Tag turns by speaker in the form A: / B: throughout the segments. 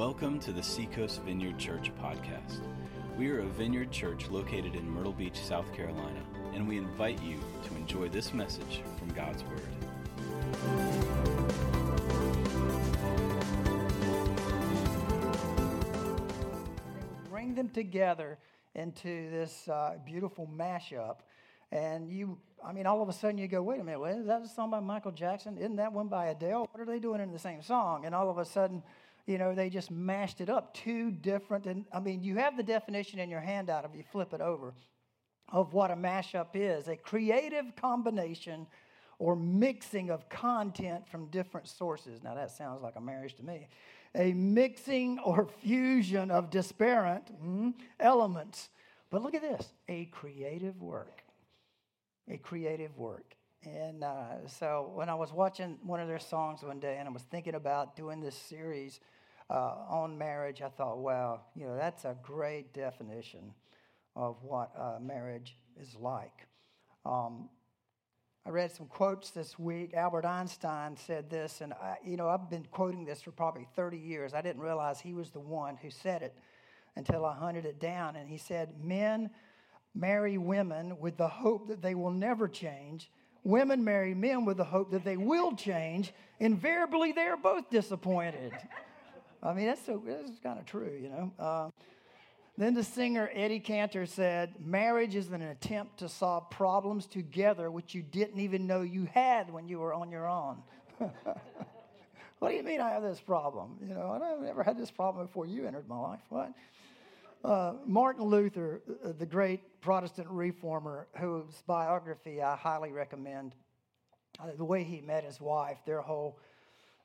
A: Welcome to the Seacoast Vineyard Church podcast. We are a vineyard church located in Myrtle Beach, South Carolina, and we invite you to enjoy this message from God's Word.
B: Bring them together into this uh, beautiful mashup. And you, I mean, all of a sudden you go, wait a minute, is that a song by Michael Jackson? Isn't that one by Adele? What are they doing in the same song? And all of a sudden, you know, they just mashed it up. Two different, and I mean, you have the definition in your handout if you flip it over of what a mashup is a creative combination or mixing of content from different sources. Now, that sounds like a marriage to me. A mixing or fusion of disparate mm, elements. But look at this a creative work. A creative work. And uh, so when I was watching one of their songs one day and I was thinking about doing this series uh, on marriage, I thought, wow, you know, that's a great definition of what uh, marriage is like. Um, I read some quotes this week. Albert Einstein said this, and I, you know, I've been quoting this for probably 30 years. I didn't realize he was the one who said it until I hunted it down. And he said, Men marry women with the hope that they will never change women marry men with the hope that they will change, invariably they are both disappointed. I mean, that's so that's kind of true, you know. Uh, then the singer Eddie Cantor said, Marriage is an attempt to solve problems together which you didn't even know you had when you were on your own. what do you mean I have this problem? You know, I've never had this problem before you entered my life. What? Uh, Martin Luther, uh, the great Protestant reformer, whose biography I highly recommend, uh, the way he met his wife, their whole,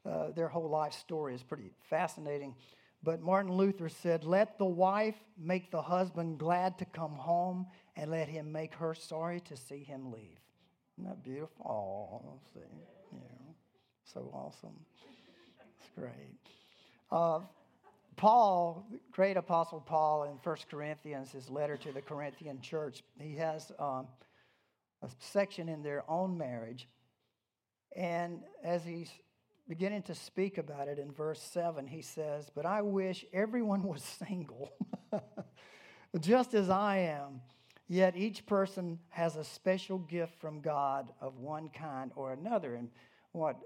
B: uh, their whole life story is pretty fascinating. But Martin Luther said, Let the wife make the husband glad to come home, and let him make her sorry to see him leave. Isn't that beautiful? Oh, see, know, so awesome. It's great. Paul, great apostle Paul, in 1 Corinthians, his letter to the Corinthian church, he has um, a section in their own marriage. And as he's beginning to speak about it in verse 7, he says, But I wish everyone was single, just as I am. Yet each person has a special gift from God of one kind or another. And what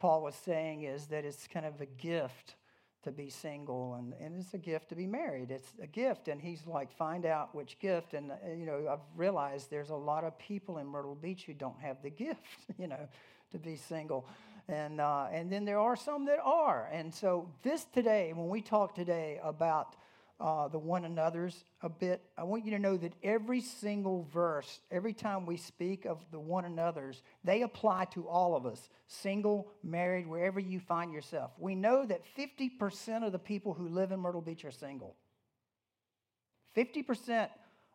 B: Paul was saying is that it's kind of a gift to be single and, and it's a gift to be married. It's a gift and he's like find out which gift and you know i've realized there's a lot of people in myrtle beach who don't have the gift you know to be single. And uh, and then there are some that are. And so this today when we talk today about uh, the one another's a bit. I want you to know that every single verse, every time we speak of the one another's, they apply to all of us, single, married, wherever you find yourself. We know that 50% of the people who live in Myrtle Beach are single. 50%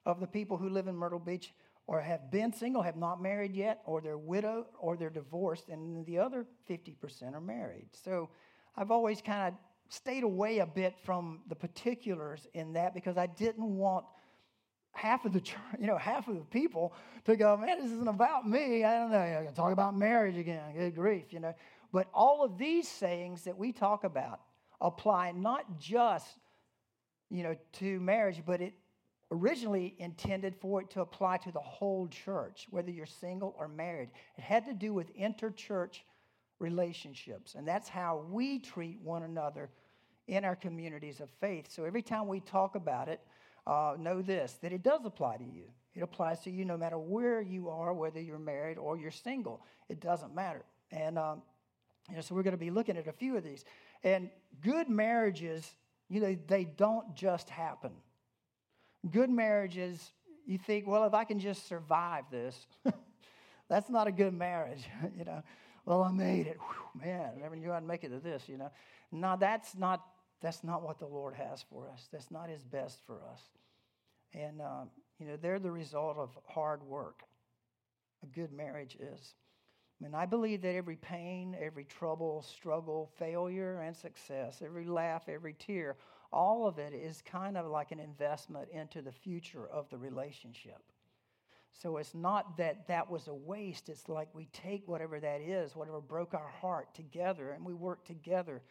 B: of the people who live in Myrtle Beach or have been single, have not married yet, or they're widowed, or they're divorced, and the other 50% are married. So I've always kind of stayed away a bit from the particulars in that because I didn't want half of the you know half of the people to go man this isn't about me. I don't know. I can talk about marriage again. Good grief you know. But all of these sayings that we talk about apply not just you know to marriage but it originally intended for it to apply to the whole church whether you're single or married. It had to do with interchurch relationships. And that's how we treat one another in our communities of faith. So every time we talk about it, uh, know this that it does apply to you. It applies to you no matter where you are, whether you're married or you're single. It doesn't matter. And um, you know, so we're going to be looking at a few of these. And good marriages, you know, they don't just happen. Good marriages, you think, well, if I can just survive this, that's not a good marriage, you know well, I made it. Whew, man, I never knew I'd make it to this, you know. No, that's not, that's not what the Lord has for us. That's not His best for us. And, um, you know, they're the result of hard work. A good marriage is. I mean, I believe that every pain, every trouble, struggle, failure, and success, every laugh, every tear, all of it is kind of like an investment into the future of the relationship. So it's not that that was a waste. It's like we take whatever that is, whatever broke our heart together, and we work together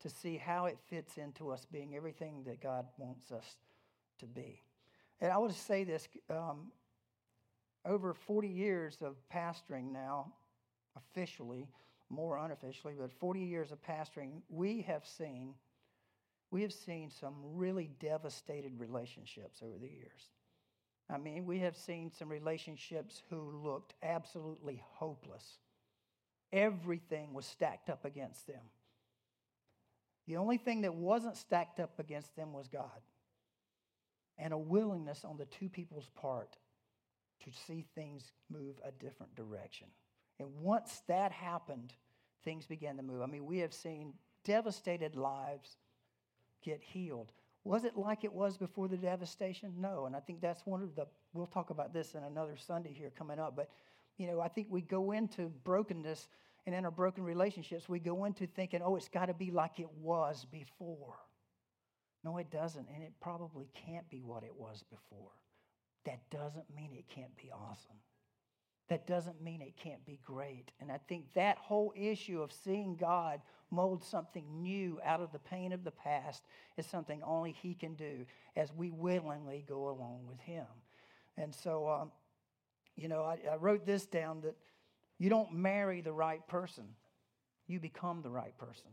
B: to see how it fits into us being everything that God wants us to be. And I to say this um, over 40 years of pastoring now, officially, more unofficially, but 40 years of pastoring, we have seen we have seen some really devastated relationships over the years. I mean, we have seen some relationships who looked absolutely hopeless. Everything was stacked up against them. The only thing that wasn't stacked up against them was God and a willingness on the two people's part to see things move a different direction. And once that happened, things began to move. I mean, we have seen devastated lives get healed. Was it like it was before the devastation? No. And I think that's one of the, we'll talk about this in another Sunday here coming up. But, you know, I think we go into brokenness and in our broken relationships, we go into thinking, oh, it's got to be like it was before. No, it doesn't. And it probably can't be what it was before. That doesn't mean it can't be awesome that doesn't mean it can't be great. And I think that whole issue of seeing God mold something new out of the pain of the past is something only He can do as we willingly go along with Him. And so, um, you know, I, I wrote this down that you don't marry the right person, you become the right person.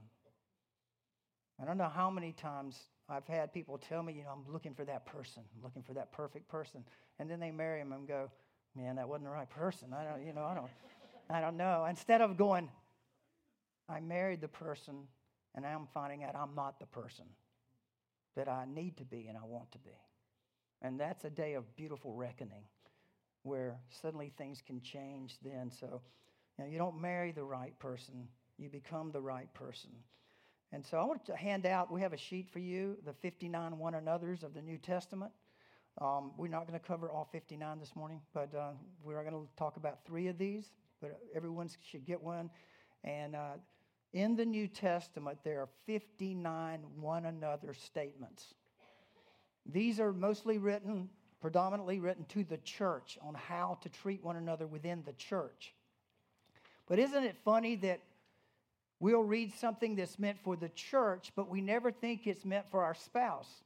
B: I don't know how many times I've had people tell me, you know, I'm looking for that person, I'm looking for that perfect person. And then they marry him and go, man, that wasn't the right person. I don't, you know, I don't, I don't know. Instead of going, I married the person and I'm finding out I'm not the person that I need to be and I want to be. And that's a day of beautiful reckoning where suddenly things can change then. So, you know, you don't marry the right person, you become the right person. And so I want to hand out, we have a sheet for you, the 59 one another's of the New Testament. Um, we're not going to cover all 59 this morning, but uh, we're going to talk about three of these. But everyone should get one. And uh, in the New Testament, there are 59 one another statements. These are mostly written, predominantly written to the church on how to treat one another within the church. But isn't it funny that we'll read something that's meant for the church, but we never think it's meant for our spouse?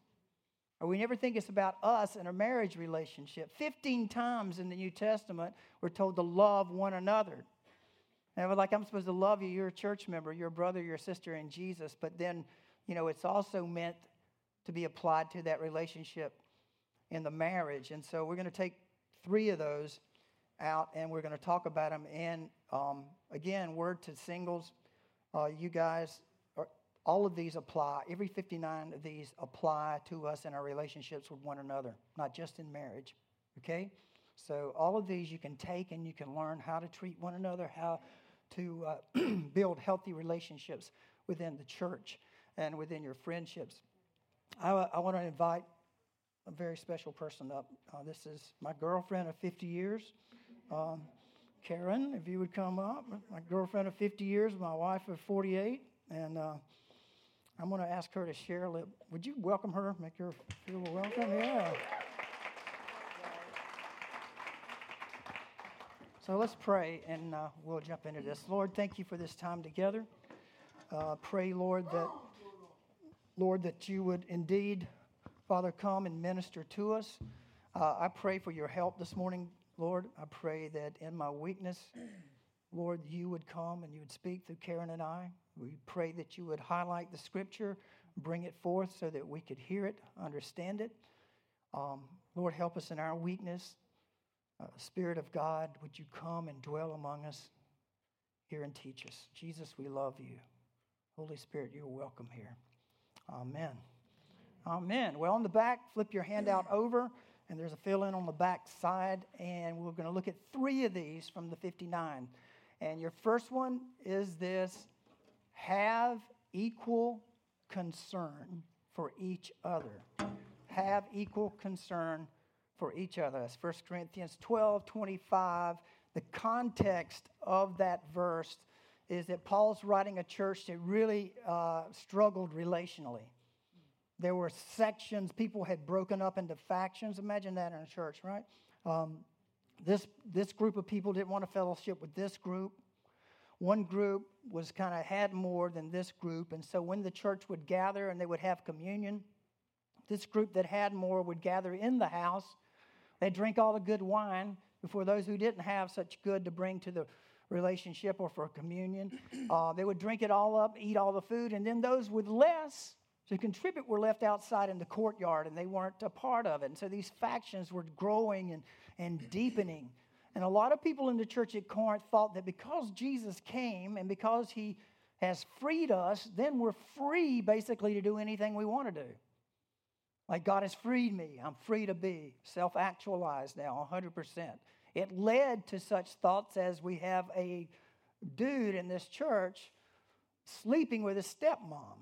B: Or we never think it's about us and our marriage relationship. 15 times in the New Testament, we're told to love one another. And we're like, I'm supposed to love you. You're a church member, you're a brother, you're a sister in Jesus. But then, you know, it's also meant to be applied to that relationship in the marriage. And so we're going to take three of those out and we're going to talk about them. And um, again, word to singles, uh, you guys, all of these apply, every 59 of these apply to us in our relationships with one another, not just in marriage. Okay? So, all of these you can take and you can learn how to treat one another, how to uh, build healthy relationships within the church and within your friendships. I, I want to invite a very special person up. Uh, this is my girlfriend of 50 years. Um, Karen, if you would come up. My girlfriend of 50 years, my wife of 48. And uh, I'm going to ask her to share a little. Would you welcome her? Make her feel welcome? Yeah. So let's pray and uh, we'll jump into this. Lord, thank you for this time together. Uh, pray, Lord, that Lord that you would indeed, Father, come and minister to us. Uh, I pray for your help this morning, Lord. I pray that in my weakness, Lord, you would come and you would speak through Karen and I. We pray that you would highlight the scripture, bring it forth so that we could hear it, understand it. Um, Lord, help us in our weakness. Uh, Spirit of God, would you come and dwell among us here and teach us? Jesus, we love you. Holy Spirit, you're welcome here. Amen. Amen. Well, on the back, flip your hand out over, and there's a fill in on the back side, and we're going to look at three of these from the 59. And your first one is this have equal concern for each other. Have equal concern for each other. That's 1 Corinthians 12 25. The context of that verse is that Paul's writing a church that really uh, struggled relationally. There were sections, people had broken up into factions. Imagine that in a church, right? Um, this, this group of people didn't want to fellowship with this group. one group was kind of had more than this group. And so when the church would gather and they would have communion, this group that had more would gather in the house. They'd drink all the good wine before those who didn't have such good to bring to the relationship or for communion. Uh, they would drink it all up, eat all the food, and then those with less to contribute were left outside in the courtyard and they weren't a part of it. And so these factions were growing and, and deepening. And a lot of people in the church at Corinth thought that because Jesus came and because he has freed us, then we're free basically to do anything we want to do. Like God has freed me. I'm free to be self actualized now, 100%. It led to such thoughts as we have a dude in this church sleeping with his stepmom.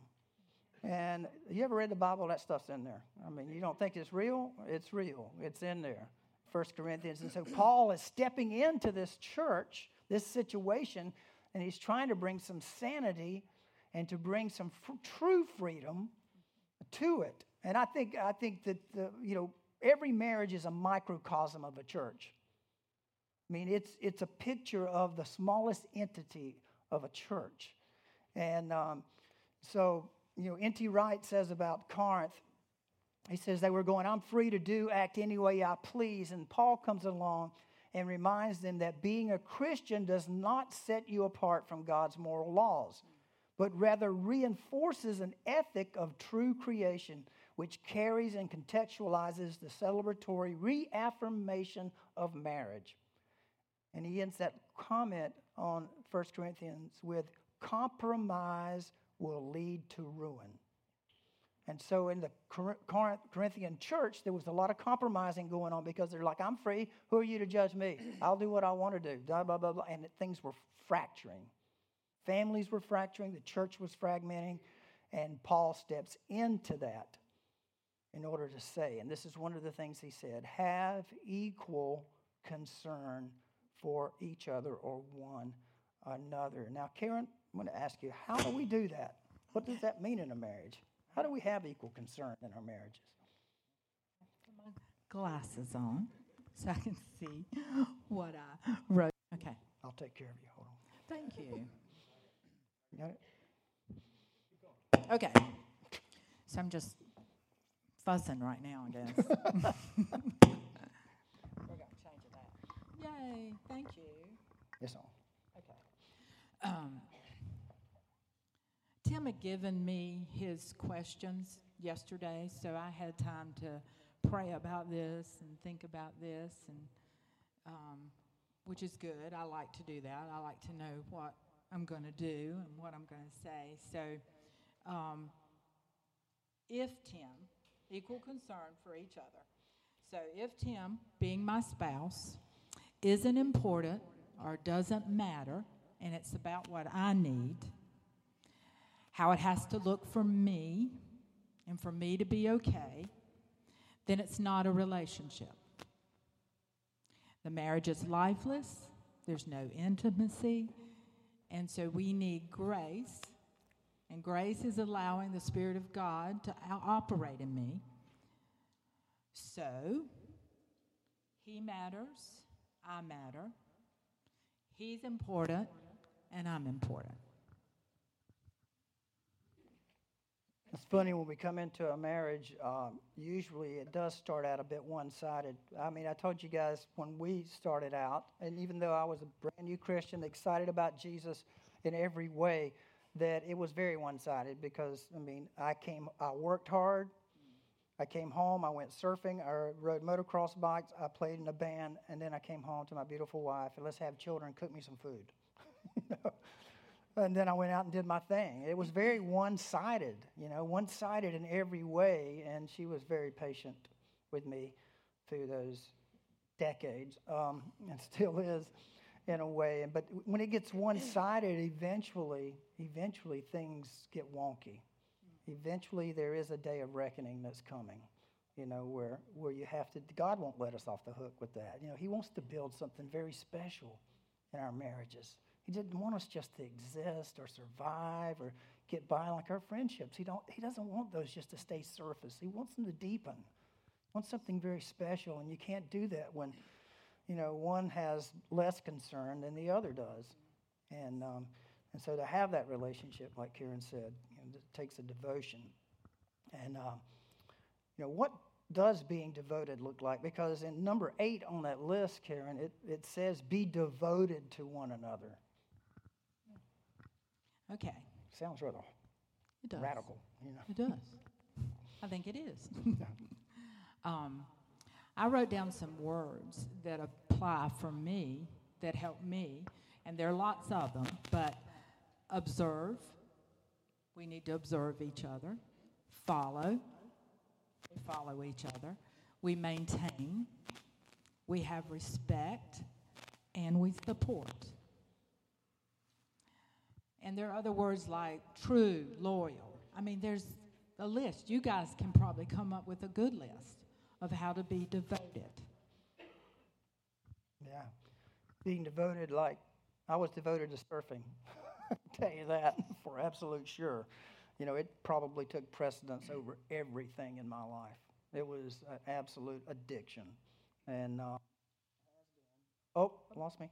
B: And you ever read the Bible? That stuff's in there. I mean, you don't think it's real? It's real. It's in there. First Corinthians. And so Paul is stepping into this church, this situation, and he's trying to bring some sanity and to bring some true freedom to it. And I think I think that the, you know every marriage is a microcosm of a church. I mean, it's it's a picture of the smallest entity of a church, and um, so you know, N.T. Wright says about Corinth he says they were going, I'm free to do, act any way I please. And Paul comes along and reminds them that being a Christian does not set you apart from God's moral laws, but rather reinforces an ethic of true creation, which carries and contextualizes the celebratory reaffirmation of marriage. And he ends that comment on 1 Corinthians with compromise will lead to ruin. And so in the Corinthian church, there was a lot of compromising going on because they're like, I'm free. Who are you to judge me? I'll do what I want to do. Blah, blah, blah, blah. And things were fracturing. Families were fracturing. The church was fragmenting. And Paul steps into that in order to say, and this is one of the things he said have equal concern for each other or one another. Now, Karen, I'm going to ask you, how do we do that? What does that mean in a marriage? How do we have equal concern in our marriages?
C: My glasses on so I can see what I wrote. Okay.
B: I'll take care of you. Hold on.
C: Thank you.
B: You got
C: it? Okay. So I'm just fussing right now, I guess. We're going to change that. Yay. Thank you.
B: It's on.
C: Okay. Um, Tim had given me his questions yesterday, so I had time to pray about this and think about this, and um, which is good. I like to do that. I like to know what I'm going to do and what I'm going to say. So, um, if Tim, equal concern for each other. So, if Tim, being my spouse, isn't important or doesn't matter, and it's about what I need how it has to look for me and for me to be okay, then it's not a relationship. The marriage is lifeless, there's no intimacy, and so we need grace. And grace is allowing the Spirit of God to operate in me. So, He matters, I matter. He's important, and I'm important.
B: It's funny when we come into a marriage, um, usually it does start out a bit one sided. I mean, I told you guys when we started out, and even though I was a brand new Christian, excited about Jesus in every way, that it was very one sided because, I mean, I came, I worked hard. I came home, I went surfing, I rode motocross bikes, I played in a band, and then I came home to my beautiful wife and let's have children, cook me some food. and then I went out and did my thing. It was very one sided, you know, one sided in every way. And she was very patient with me through those decades um, and still is in a way. But when it gets one sided, eventually, eventually things get wonky. Eventually, there is a day of reckoning that's coming, you know, where, where you have to, God won't let us off the hook with that. You know, He wants to build something very special in our marriages. He didn't want us just to exist or survive or get by like our friendships. He, don't, he doesn't want those just to stay surface. He wants them to deepen. He wants something very special, and you can't do that when, you know, one has less concern than the other does. And, um, and so to have that relationship, like Karen said, you know, it takes a devotion. And, uh, you know, what does being devoted look like? Because in number eight on that list, Karen, it, it says, be devoted to one another.
C: Okay.
B: Sounds rather
C: It does.
B: radical, you know.
C: It does. I think it is. um, I wrote down some words that apply for me, that help me, and there are lots of them, but observe. We need to observe each other. Follow. We follow each other. We maintain. We have respect. And we support. And there are other words like true, loyal. I mean, there's a list. You guys can probably come up with a good list of how to be devoted.
B: Yeah. Being devoted, like I was devoted to surfing. tell you that for absolute sure. You know, it probably took precedence over everything in my life. It was an absolute addiction. And, uh, oh, lost me.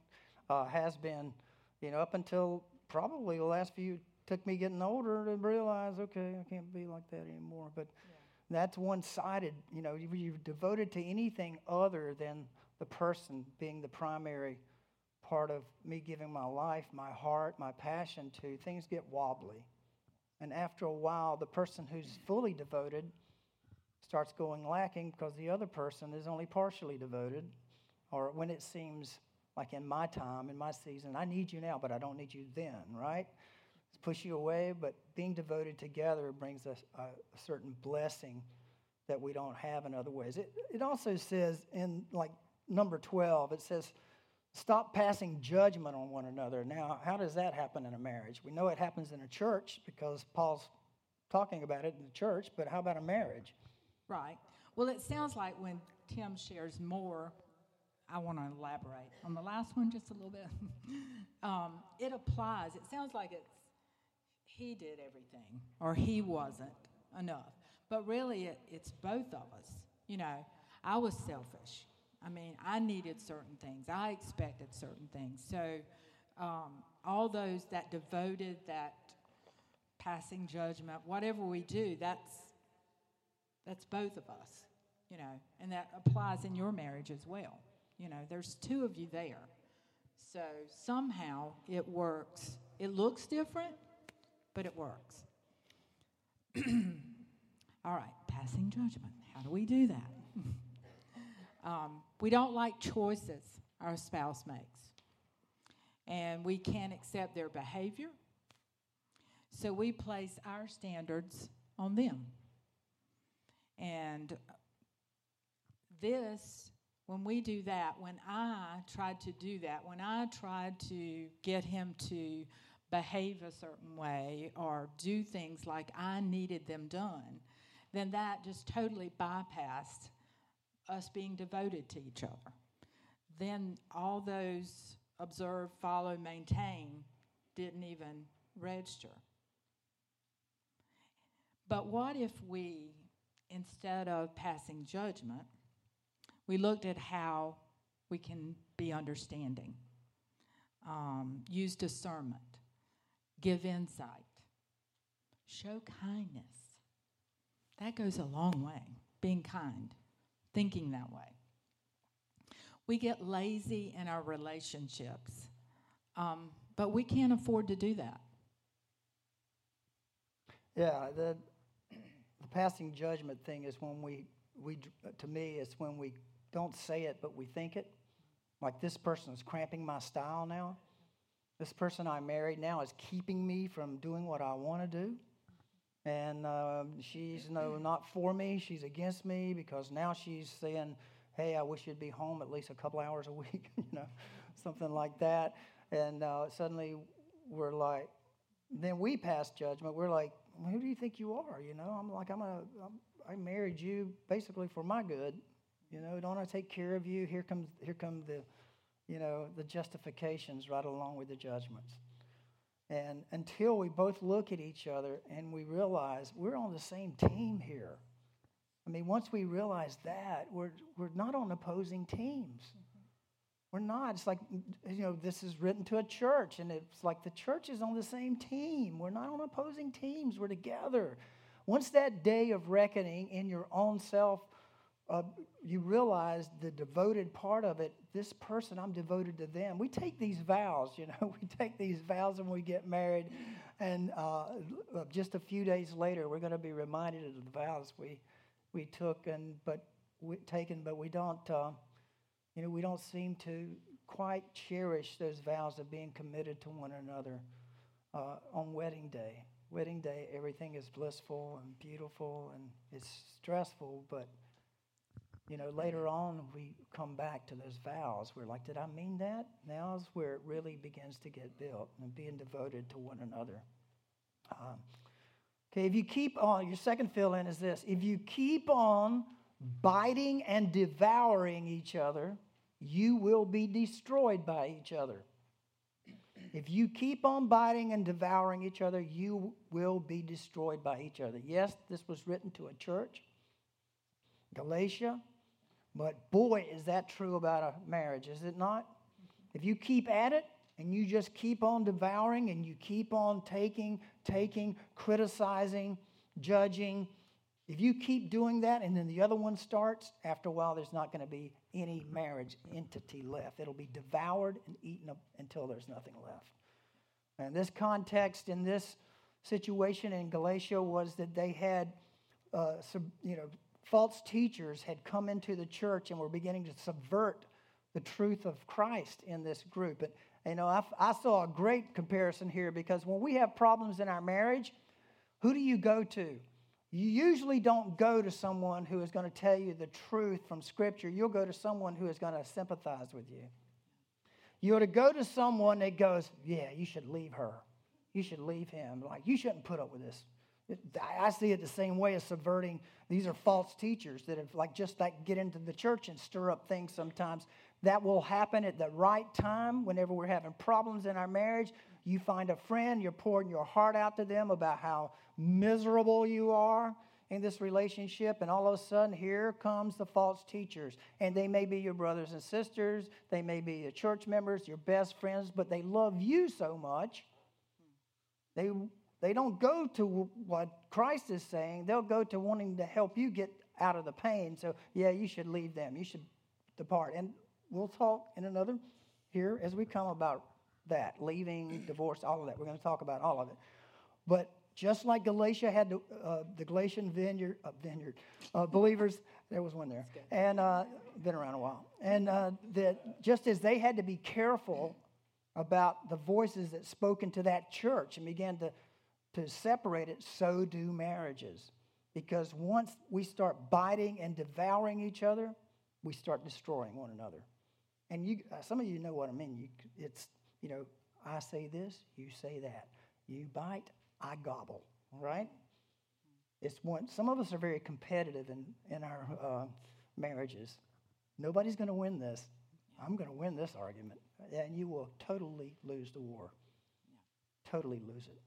B: Uh, has been, you know, up until probably the last few, took me getting older to realize, okay, I can't be like that anymore. But yeah. that's one sided. You know, you're devoted to anything other than the person being the primary part of me giving my life, my heart, my passion to, things get wobbly. And after a while, the person who's fully devoted starts going lacking because the other person is only partially devoted. Or when it seems like in my time, in my season, I need you now, but I don't need you then, right? It's push you away, but being devoted together brings us a, a certain blessing that we don't have in other ways. It, it also says in like number 12, it says, Stop passing judgment on one another. Now, how does that happen in a marriage? We know it happens in a church because Paul's talking about it in the church, but how about a marriage?
C: Right. Well, it sounds like when Tim shares more, I want to elaborate on the last one just a little bit. um, it applies. It sounds like it's he did everything or he wasn't enough. But really, it, it's both of us. You know, I was selfish. I mean, I needed certain things. I expected certain things. So, um, all those that devoted, that passing judgment, whatever we do, that's that's both of us, you know, and that applies in your marriage as well. You know, there's two of you there. So somehow it works. It looks different, but it works. All right, passing judgment. How do we do that? Um, we don't like choices our spouse makes, and we can't accept their behavior. So we place our standards on them. And this, when we do that, when I tried to do that, when I tried to get him to behave a certain way or do things like I needed them done, then that just totally bypassed us being devoted to each other. Then all those observe, follow, maintain didn't even register. But what if we, instead of passing judgment, we looked at how we can be understanding, um, use discernment, give insight, show kindness? That goes a long way, being kind thinking that way. We get lazy in our relationships, um, but we can't afford to do that.
B: Yeah, the, the passing judgment thing is when we, we, to me, it's when we don't say it, but we think it. Like this person is cramping my style now. This person I married now is keeping me from doing what I want to do. And uh, she's no not for me. She's against me because now she's saying hey i wish you'd be home at least a couple hours a week you know something like that. And uh, suddenly we're like then we pass judgment. We're like who do you think you are? You know i'm like i'm a I'm, i married you basically for my good you know don't i take care of you here comes here come the you know the justifications right along with the judgments and until we both look at each other and we realize we're on the same team here. I mean, once we realize that, we're, we're not on opposing teams. We're not. It's like, you know, this is written to a church, and it's like the church is on the same team. We're not on opposing teams, we're together. Once that day of reckoning in your own self, uh, you realize the devoted part of it, this person, I'm devoted to them. We take these vows, you know, we take these vows when we get married, and uh, just a few days later, we're going to be reminded of the vows we, we took and but we, taken, but we don't. Uh, you know, we don't seem to quite cherish those vows of being committed to one another uh, on wedding day. Wedding day, everything is blissful and beautiful and it's stressful, but you know, later on we come back to those vows. We're like, did I mean that? Now is where it really begins to get built and being devoted to one another. Um, okay, if you keep on, your second fill in is this if you keep on biting and devouring each other, you will be destroyed by each other. If you keep on biting and devouring each other, you will be destroyed by each other. Yes, this was written to a church, Galatia, but boy, is that true about a marriage, is it not? If you keep at it and you just keep on devouring and you keep on taking, taking, criticizing, judging, if you keep doing that and then the other one starts, after a while, there's not going to be any marriage entity left. It'll be devoured and eaten up until there's nothing left. And this context in this situation in Galatia was that they had, uh, you know, false teachers had come into the church and were beginning to subvert the truth of Christ in this group. And, you know, I, I saw a great comparison here because when we have problems in our marriage, who do you go to? You usually don't go to someone who is going to tell you the truth from Scripture. You'll go to someone who is going to sympathize with you. You ought to go to someone that goes, Yeah, you should leave her. You should leave him. Like, you shouldn't put up with this. I see it the same way as subverting. These are false teachers that have, like, just like get into the church and stir up things sometimes. That will happen at the right time whenever we're having problems in our marriage. You find a friend, you're pouring your heart out to them about how miserable you are in this relationship, and all of a sudden, here comes the false teachers. And they may be your brothers and sisters, they may be your church members, your best friends, but they love you so much. They, they don't go to what Christ is saying, they'll go to wanting to help you get out of the pain. So, yeah, you should leave them, you should depart. And we'll talk in another here as we come about that leaving, divorce, all of that. We're going to talk about all of it. But just like Galatia had the, uh, the Galatian vineyard, uh, vineyard uh, believers, there was one there, and uh, been around a while. And uh, that just as they had to be careful about the voices that spoke into that church and began to, to separate it, so do marriages. Because once we start biting and devouring each other, we start destroying one another. And you, uh, some of you know what I mean. You, it's you know, I say this, you say that. You bite, I gobble, right? It's one, some of us are very competitive in, in our uh, marriages. Nobody's going to win this. I'm going to win this argument. And you will totally lose the war. Totally lose it.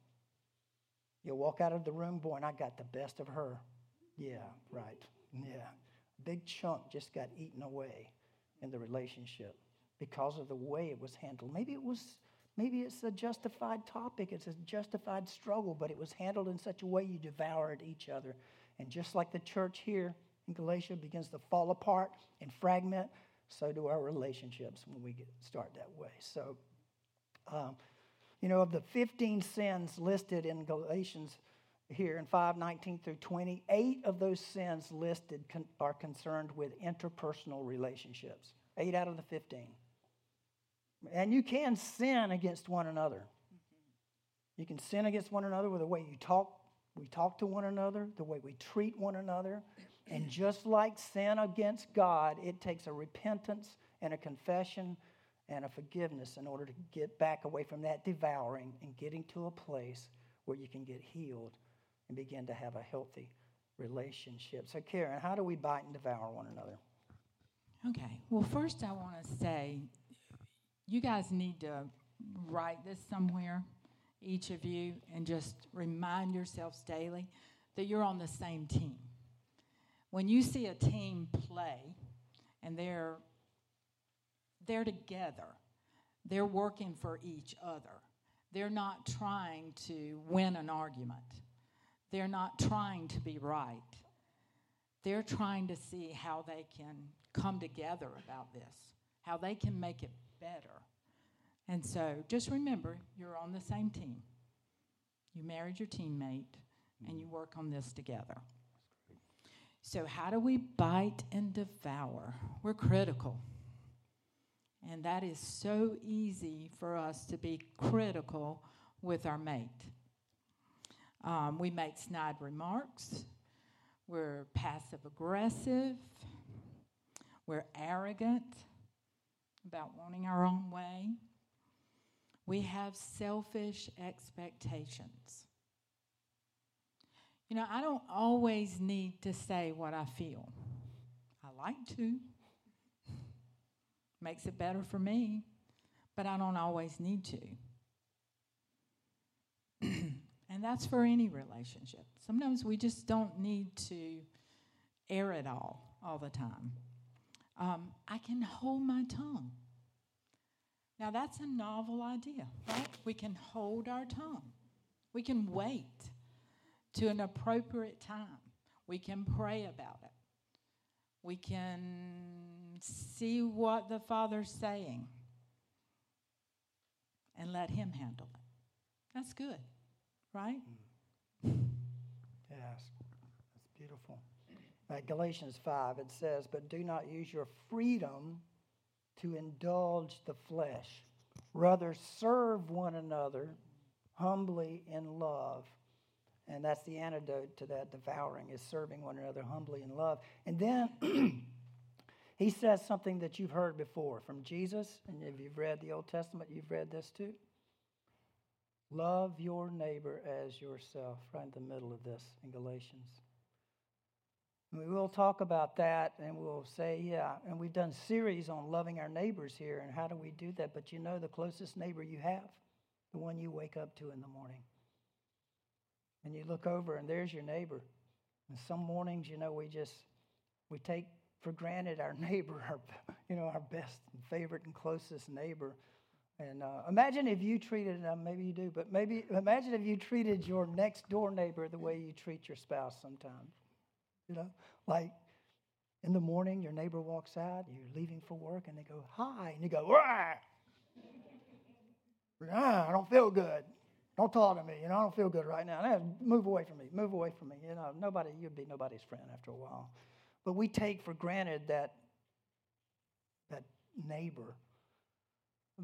B: You'll walk out of the room, boy, and I got the best of her. Yeah, right. Yeah. Big chunk just got eaten away in the relationship because of the way it was handled. Maybe it was maybe it's a justified topic, it's a justified struggle, but it was handled in such a way you devoured each other. And just like the church here in Galatia begins to fall apart and fragment, so do our relationships when we get, start that way. So, um, you know, of the 15 sins listed in Galatians here in 5 19 through 20, eight of those sins listed con- are concerned with interpersonal relationships. Eight out of the 15. And you can sin against one another. You can sin against one another with the way you talk, we talk to one another, the way we treat one another. And just like sin against God, it takes a repentance and a confession and a forgiveness in order to get back away from that devouring and getting to a place where you can get healed and begin to have a healthy relationship. So, Karen, how do we bite and devour one another?
C: Okay. Well, first, I want to say you guys need to write this somewhere, each of you, and just remind yourselves daily that you're on the same team. When you see a team play and they're they're together. They're working for each other. They're not trying to win an argument. They're not trying to be right. They're trying to see how they can come together about this, how they can make it better. And so just remember, you're on the same team. You married your teammate, and you work on this together. So, how do we bite and devour? We're critical. And that is so easy for us to be critical with our mate. Um, we make snide remarks. We're passive aggressive. We're arrogant about wanting our own way. We have selfish expectations. You know, I don't always need to say what I feel. I like to. Makes it better for me, but I don't always need to. and that's for any relationship. Sometimes we just don't need to air it all all the time. Um, I can hold my tongue. Now, that's a novel idea, right? We can hold our tongue. We can wait to an appropriate time. We can pray about it. We can see what the Father's saying and let Him handle it. That's good, right? Mm.
B: Yes, that's beautiful. At Galatians 5, it says, But do not use your freedom to indulge the flesh. Rather, serve one another humbly in love. And that's the antidote to that devouring, is serving one another humbly in love. And then he says something that you've heard before from Jesus. And if you've read the Old Testament, you've read this too. Love your neighbor as yourself, right in the middle of this in Galatians. We will talk about that and we'll say, yeah, and we've done series on loving our neighbors here and how do we do that? But you know the closest neighbor you have, the one you wake up to in the morning. And you look over and there's your neighbor. And some mornings, you know, we just we take for granted our neighbor, our you know, our best and favorite and closest neighbor. And uh, imagine if you treated, uh, maybe you do, but maybe imagine if you treated your next door neighbor the way you treat your spouse sometimes. You know, like in the morning, your neighbor walks out, you're leaving for work, and they go, Hi. And you go, Rah! Rah, I don't feel good. Don't talk to me. You know, I don't feel good right now. Move away from me. Move away from me. You know, nobody, you'd be nobody's friend after a while. But we take for granted that that neighbor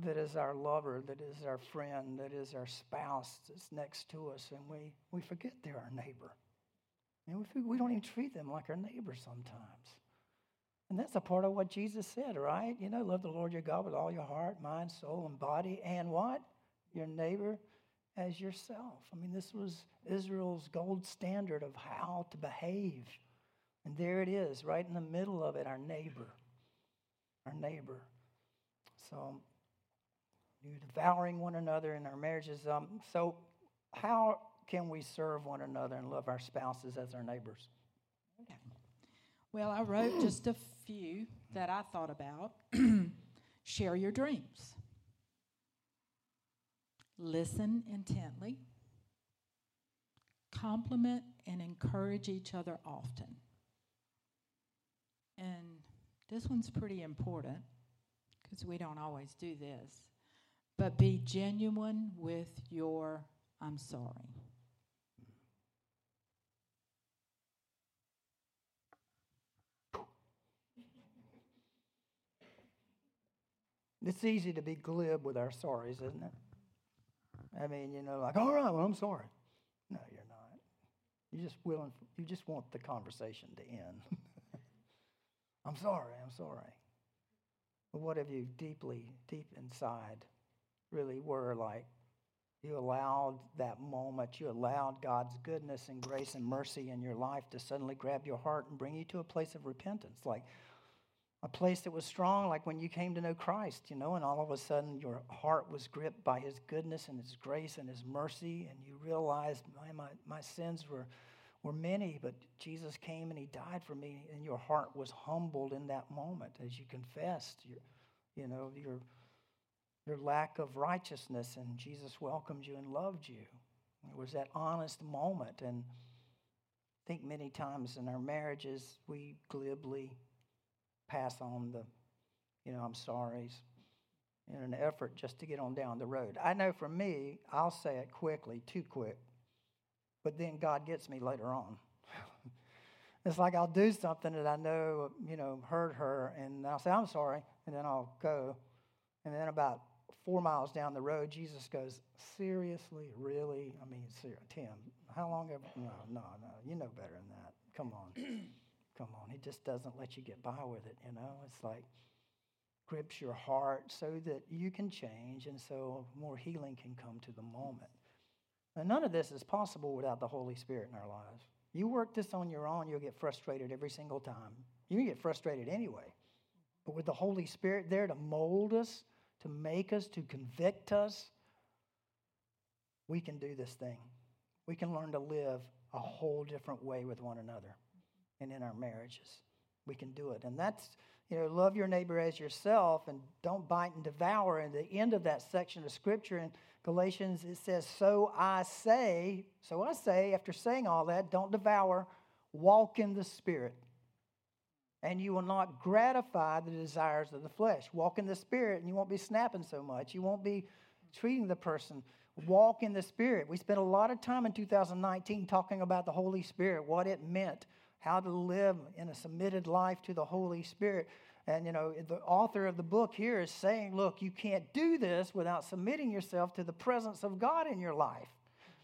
B: that is our lover, that is our friend, that is our spouse that's next to us, and we, we forget they're our neighbor. And we, we don't even treat them like our neighbor sometimes. And that's a part of what Jesus said, right? You know, love the Lord your God with all your heart, mind, soul, and body, and what? Your neighbor as yourself. I mean, this was Israel's gold standard of how to behave. And there it is, right in the middle of it, our neighbor. Our neighbor. So, you're devouring one another in our marriages. Um, so, how can we serve one another and love our spouses as our neighbors?
C: Well, I wrote just a few that I thought about. Share your dreams. Listen intently. Compliment and encourage each other often. And this one's pretty important because we don't always do this. But be genuine with your I'm sorry.
B: It's easy to be glib with our sorries, isn't it? I mean, you know, like, all right, well, I'm sorry. No, you're not. You just willing. You just want the conversation to end. I'm sorry. I'm sorry. But what have you deeply, deep inside, really were like? You allowed that moment. You allowed God's goodness and grace and mercy in your life to suddenly grab your heart and bring you to a place of repentance, like a place that was strong, like when you came to know Christ, you know, and all of a sudden your heart was gripped by His goodness and His grace and His mercy, and you realized my, my, my sins were, were many, but Jesus came and He died for me, and your heart was humbled in that moment as you confessed your, you know, your, your lack of righteousness, and Jesus welcomed you and loved you. It was that honest moment. And I think many times in our marriages, we glibly pass on the, you know, I'm sorry's in an effort just to get on down the road. I know for me, I'll say it quickly, too quick, but then God gets me later on. it's like I'll do something that I know, you know, hurt her, and I'll say, I'm sorry, and then I'll go. And then about four miles down the road, Jesus goes, Seriously? Really? I mean, Tim, how long have, no, no, no, you know better than that. Come on. Come on. He just doesn't let you get by with it, you know? It's like, grips your heart so that you can change and so more healing can come to the moment. And none of this is possible without the Holy Spirit in our lives. You work this on your own, you'll get frustrated every single time. You can get frustrated anyway. But with the Holy Spirit there to mold us, to make us, to convict us, we can do this thing. We can learn to live a whole different way with one another and in our marriages. We can do it. And that's you know, love your neighbor as yourself and don't bite and devour. And the end of that section of scripture in Galatians, it says, So I say, so I say, after saying all that, don't devour, walk in the Spirit. And you will not gratify the desires of the flesh. Walk in the Spirit, and you won't be snapping so much. You won't be treating the person. Walk in the Spirit. We spent a lot of time in 2019 talking about the Holy Spirit, what it meant how to live in a submitted life to the Holy Spirit. And, you know, the author of the book here is saying, look, you can't do this without submitting yourself to the presence of God in your life.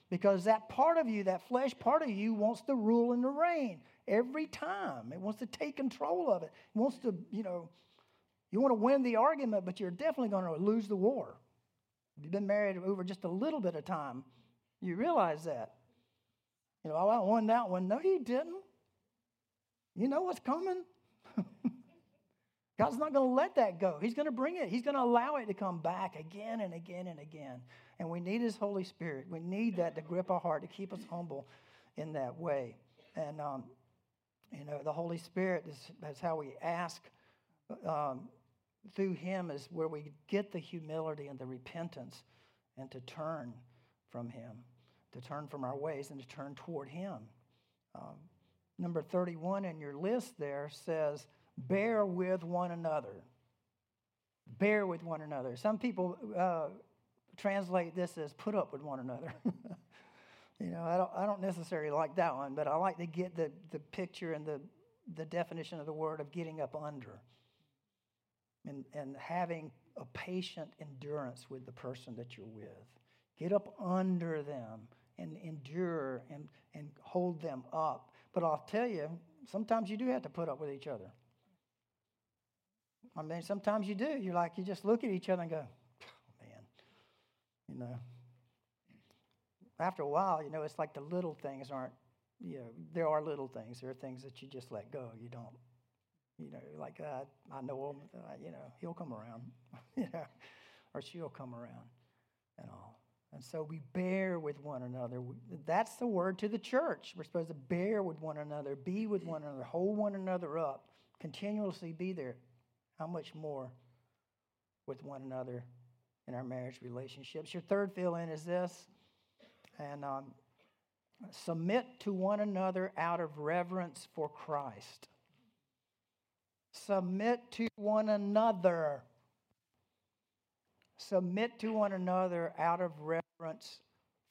B: Because that part of you, that flesh part of you, wants to rule and to reign every time. It wants to take control of it. It wants to, you know, you want to win the argument, but you're definitely going to lose the war. If you've been married over just a little bit of time, you realize that. You know, oh, I won that one. No, you didn't. You know what's coming? God's not going to let that go. He's going to bring it. He's going to allow it to come back again and again and again. And we need His Holy Spirit. We need that to grip our heart, to keep us humble in that way. And, um, you know, the Holy Spirit is, is how we ask. Um, through Him is where we get the humility and the repentance and to turn from Him, to turn from our ways and to turn toward Him. Um, number 31 in your list there says, bear with one another. Bear with one another. Some people uh, translate this as put up with one another. you know, I don't, I don't necessarily like that one, but I like to get the, the picture and the, the definition of the word of getting up under and, and having a patient endurance with the person that you're with. Get up under them and endure and, and hold them up but I'll tell you, sometimes you do have to put up with each other. I mean, sometimes you do. You're like, you just look at each other and go, oh, man, you know. After a while, you know, it's like the little things aren't, you know, there are little things. There are things that you just let go. You don't, you know, like, uh, I know him, uh, you know, he'll come around, you know, or she'll come around and all. And so we bear with one another. That's the word to the church. We're supposed to bear with one another, be with one another, hold one another up, continuously be there. How much more with one another in our marriage relationships? Your third fill in is this. And um, submit to one another out of reverence for Christ. Submit to one another Submit to one another out of reverence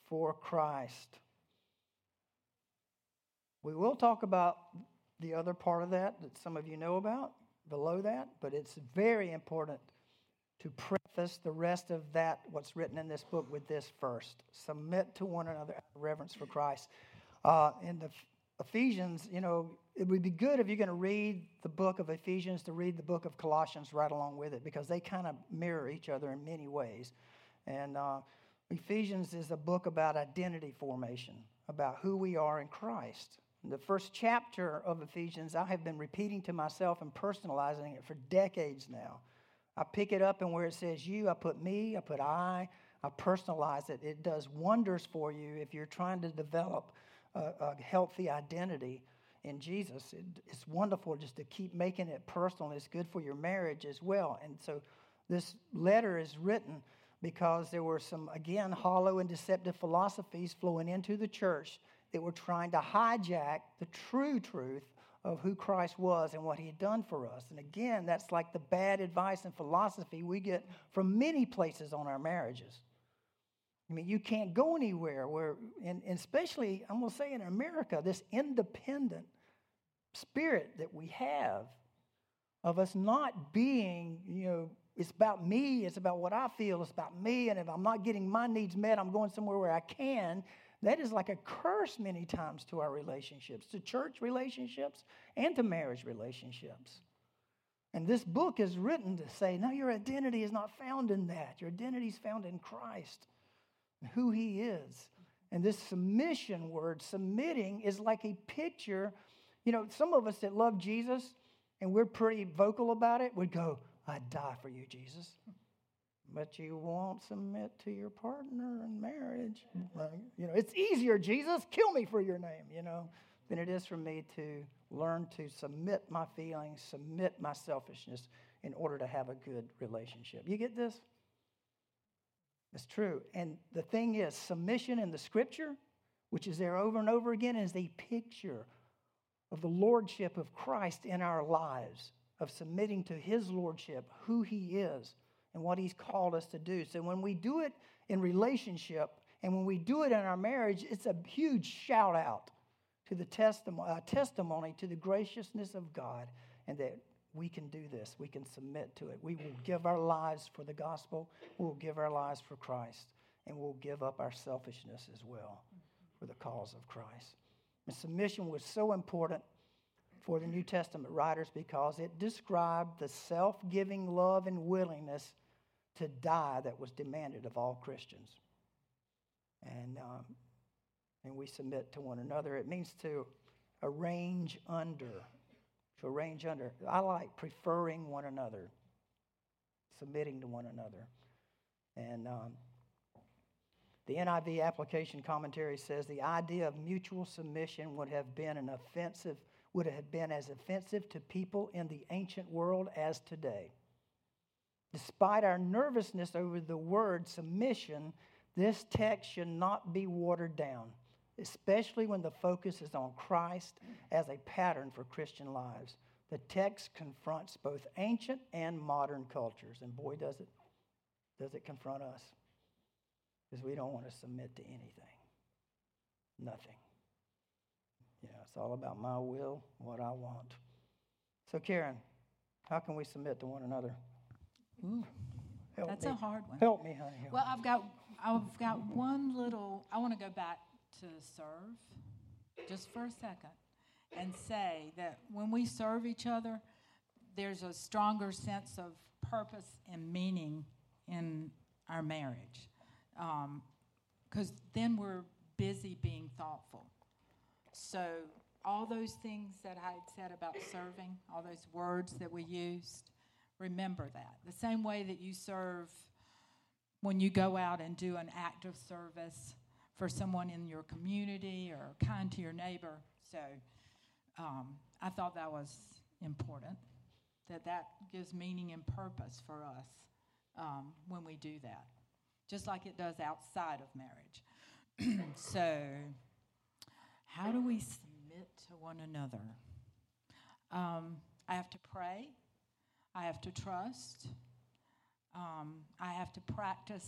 B: for Christ. We will talk about the other part of that that some of you know about below that, but it's very important to preface the rest of that, what's written in this book, with this first. Submit to one another out of reverence for Christ. Uh, in the Ephesians, you know, it would be good if you're going to read the book of Ephesians to read the book of Colossians right along with it because they kind of mirror each other in many ways. And uh, Ephesians is a book about identity formation, about who we are in Christ. The first chapter of Ephesians, I have been repeating to myself and personalizing it for decades now. I pick it up and where it says you, I put me, I put I, I personalize it. It does wonders for you if you're trying to develop a, a healthy identity in Jesus. It, it's wonderful just to keep making it personal. It's good for your marriage as well. And so This letter is written because there were some, again, hollow and deceptive philosophies flowing into the church that were trying to hijack the true truth of who Christ was and what he had done for us. And again, that's like the bad advice and philosophy we get from many places on our marriages. I mean, you can't go anywhere where, and, especially, I'm going to say in America, this independent spirit that we have of us not being, you know, it's about me, it's about what I feel, it's about me, and if I'm not getting my needs met, I'm going somewhere where I can. That is like a curse many times to our relationships, to church relationships and to marriage relationships. And this book is written to say, no, your identity is not found in that. Your identity is found in Christ, who He is. And this submission word, submitting, is like a picture. You know, some of us that love Jesus and we're pretty vocal about it would go, I'd die for you, Jesus but you won't submit to your partner in marriage. You know, it's easier, Jesus, kill me for your name, you know, than it is for me to learn to submit my feelings, submit my selfishness in order to have a good relationship. You get this? It's true. And the thing is, submission in the scripture, which is there over and over again, is a picture of the lordship of Christ in our lives, of submitting to his lordship, who he is and what He's called us to do. So when we do it in relationship and when we do it in our marriage, it's a huge shout out to the testimony, uh, testimony to the graciousness of God and that we can do this. We can submit to it. We will give our lives for the gospel. We'll give our lives for Christ. And we'll give up our selfishness as well for the cause of Christ. And submission was so important for the New Testament writers because it described the self giving love and willingness to die that was demanded of all Christians. And, um, and we submit to one another. It means to arrange under, to arrange under. I like preferring one another, submitting to one another. And um, the NIV application commentary says the idea of mutual submission would have been an offensive, would have been as offensive to people in the ancient world as today. Despite our nervousness over the word submission, this text should not be watered down, especially when the focus is on Christ as a pattern for Christian lives. The text confronts both ancient and modern cultures, and boy, does it, does it confront us. Because we don't want to submit to anything, nothing. Yeah, it's all about my will, what I want. So, Karen, how can we submit to one another?
C: Ooh, that's
B: me.
C: a hard one.
B: Help me, honey. Help
C: well, I've got I've got one little. I want to go back to serve, just for a second, and say that when we serve each other, there's a stronger sense of purpose and meaning in our marriage, because um, then we're busy being thoughtful. So all those things that I had said about serving, all those words that we used, Remember that. The same way that you serve when you go out and do an act of service for someone in your community or kind to your neighbor. So um, I thought that was important, that that gives meaning and purpose for us um, when we do that, just like it does outside of marriage. so, how do we submit to one another? Um, I have to pray. I have to trust. Um, I have to practice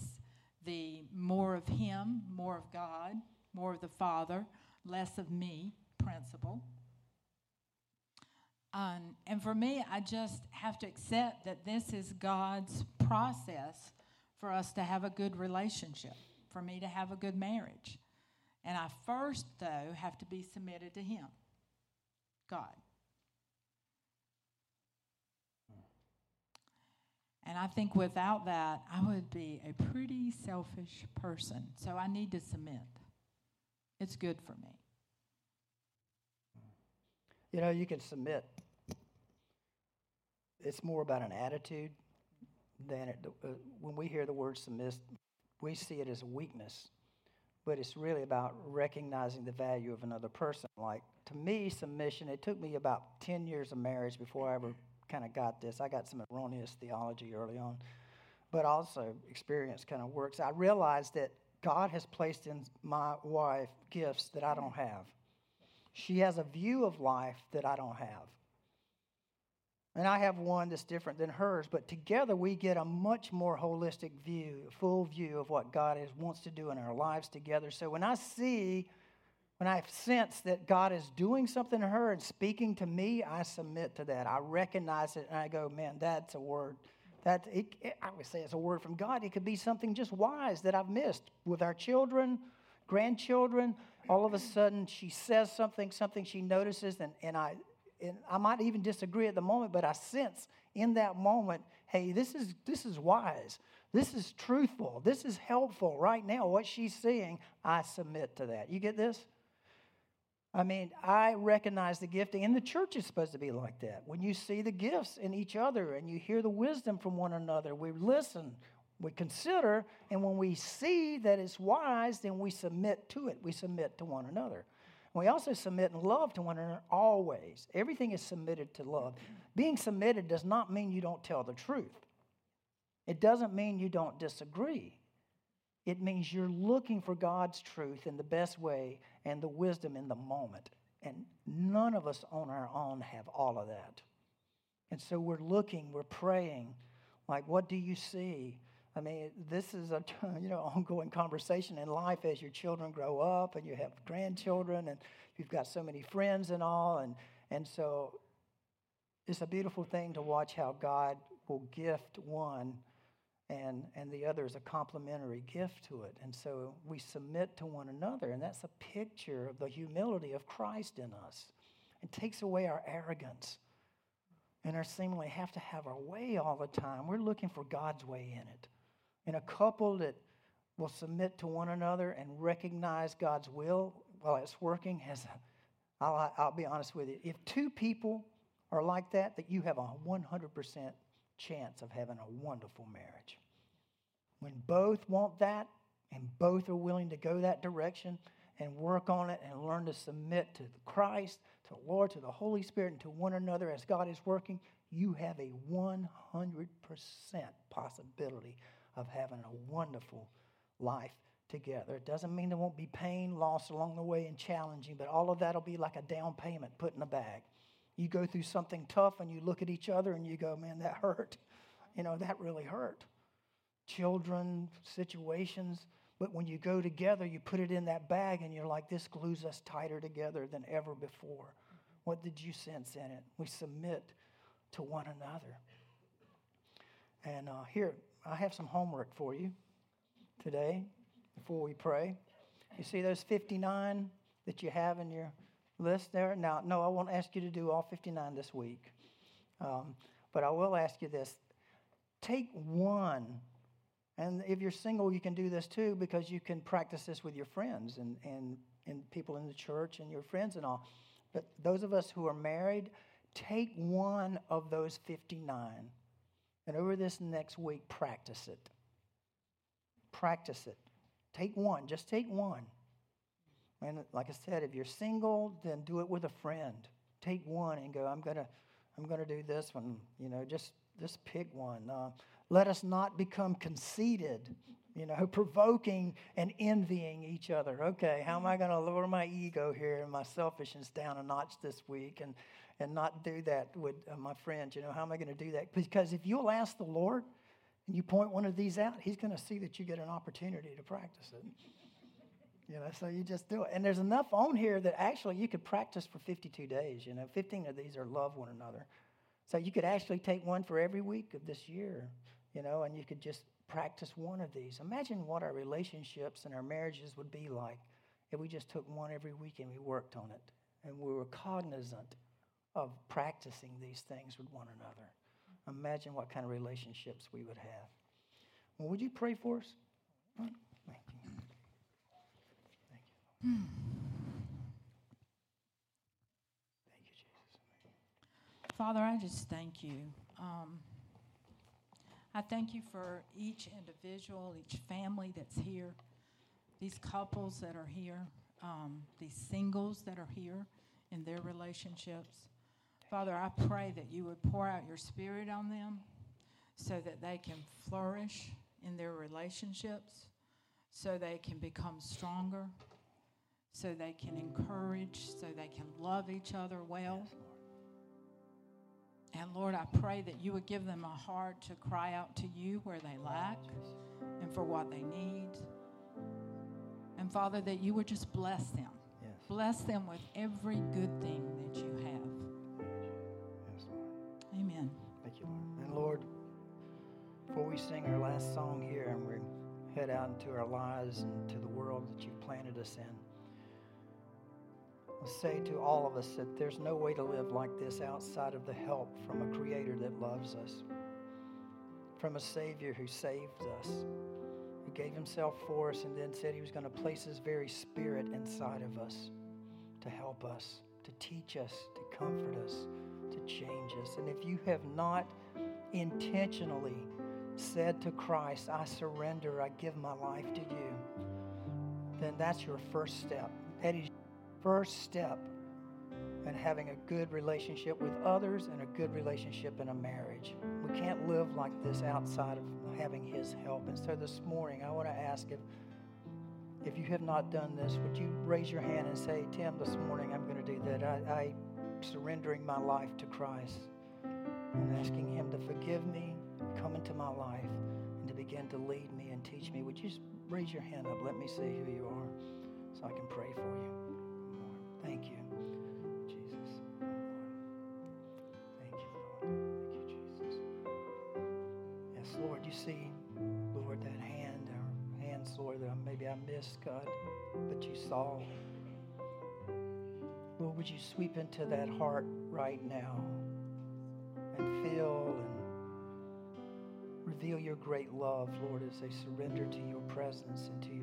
C: the more of Him, more of God, more of the Father, less of me principle. Um, and for me, I just have to accept that this is God's process for us to have a good relationship, for me to have a good marriage. And I first, though, have to be submitted to Him, God. And I think without that, I would be a pretty selfish person. So I need to submit. It's good for me.
B: You know, you can submit. It's more about an attitude than it, uh, when we hear the word submit, we see it as a weakness. But it's really about recognizing the value of another person. Like, to me, submission, it took me about 10 years of marriage before I ever kind of got this. I got some erroneous theology early on. but also experience kind of works. I realized that God has placed in my wife gifts that I don't have. She has a view of life that I don't have. And I have one that's different than hers, but together we get a much more holistic view, full view of what God is, wants to do in our lives together. So when I see, when I sense that God is doing something to her and speaking to me, I submit to that. I recognize it and I go, man, that's a word. That it, it, I would say it's a word from God. It could be something just wise that I've missed with our children, grandchildren. All of a sudden, she says something, something she notices, and, and I and I might even disagree at the moment, but I sense in that moment, hey, this is this is wise. This is truthful. This is helpful right now. What she's seeing, I submit to that. You get this? I mean, I recognize the gifting, and the church is supposed to be like that. When you see the gifts in each other and you hear the wisdom from one another, we listen, we consider, and when we see that it's wise, then we submit to it. We submit to one another. We also submit in love to one another always. Everything is submitted to love. Being submitted does not mean you don't tell the truth, it doesn't mean you don't disagree. It means you're looking for God's truth in the best way and the wisdom in the moment. And none of us on our own have all of that. And so we're looking, we're praying, like, what do you see? I mean, this is a you know ongoing conversation in life as your children grow up and you have grandchildren and you've got so many friends and all, and and so it's a beautiful thing to watch how God will gift one and and the other is a complementary gift to it. And so we submit to one another, and that's a picture of the humility of Christ in us. It takes away our arrogance and our seemingly have to have our way all the time. We're looking for God's way in it in a couple that will submit to one another and recognize God's will while it's working has I'll, I'll be honest with you. If two people are like that, that you have a 100% chance of having a wonderful marriage. When both want that and both are willing to go that direction and work on it and learn to submit to Christ, to the Lord, to the Holy Spirit, and to one another as God is working, you have a 100% possibility of having a wonderful life together. It doesn't mean there won't be pain, loss along the way, and challenging, but all of that will be like a down payment put in a bag. You go through something tough and you look at each other and you go, man, that hurt. You know, that really hurt. Children, situations. But when you go together, you put it in that bag and you're like, this glues us tighter together than ever before. What did you sense in it? We submit to one another. And uh, here, I have some homework for you today before we pray. You see those 59 that you have in your list there? Now, no, I won't ask you to do all 59 this week. Um, but I will ask you this take one. And if you're single, you can do this too because you can practice this with your friends and, and, and people in the church and your friends and all. But those of us who are married, take one of those 59 and over this next week, practice it. Practice it. Take one, just take one. And like I said, if you're single, then do it with a friend. Take one and go, I'm going to I'm going to do this one. You know, just, just pick one. Uh, let us not become conceited, you know, provoking and envying each other. Okay, how am I going to lower my ego here and my selfishness down a notch this week? And and not do that with uh, my friends. You know, how am I going to do that? Because if you'll ask the Lord and you point one of these out, He's going to see that you get an opportunity to practice it. You know, so you just do it. And there's enough on here that actually you could practice for 52 days. You know, 15 of these are love one another. So you could actually take one for every week of this year, you know, and you could just practice one of these. Imagine what our relationships and our marriages would be like if we just took one every week and we worked on it and we were cognizant of practicing these things with one another. Imagine what kind of relationships we would have. Well, would you pray for us? Thank you. Jesus.
C: Father, I just thank you. Um, I thank you for each individual, each family that's here, these couples that are here, um, these singles that are here in their relationships. Father, I pray that you would pour out your spirit on them so that they can flourish in their relationships, so they can become stronger, so they can encourage, so they can love each other well. And Lord, I pray that you would give them a heart to cry out to you where they lack and for what they need. And Father, that you would just bless them.
B: Yes.
C: Bless them with every good thing that you have.
B: Yes, Lord.
C: Amen.
B: Thank you, Lord. And Lord, before we sing our last song here and we head out into our lives and to the world that you've planted us in, say to all of us that there's no way to live like this outside of the help from a Creator that loves us, from a Savior who saved us, who gave Himself for us and then said He was going to place His very Spirit inside of us to help us, to teach us, to comfort us, to change us. And if you have not intentionally said to Christ, I surrender, I give my life to you, then that's your first step. That is first step in having a good relationship with others and a good relationship in a marriage. We can't live like this outside of having His help. And so this morning, I want to ask if if you have not done this, would you raise your hand and say, Tim, this morning I'm going to do that. I, I surrendering my life to Christ and asking Him to forgive me, come into my life, and to begin to lead me and teach me. Would you just raise your hand up? Let me see who you are so I can pray for you. Thank you, Jesus. Lord. Thank you, Lord. Thank you, Jesus. Yes, Lord, you see, Lord, that hand, or hands, Lord, that maybe I missed, God, but you saw. Lord, would you sweep into that heart right now and feel and reveal your great love, Lord, as they surrender to your presence and to your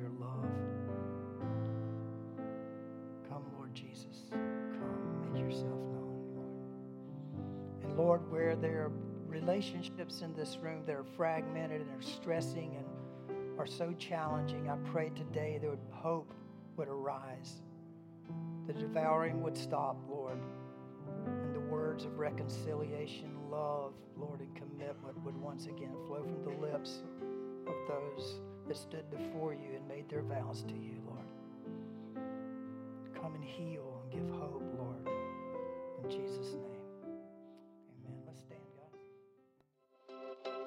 B: relationships in this room that are fragmented and are stressing and are so challenging, I pray today that hope would arise. The devouring would stop, Lord. And the words of reconciliation, love, Lord, and commitment would once again flow from the lips of those that stood before you and made their vows to you, Lord. Come and heal and give hope, Lord. In Jesus' name.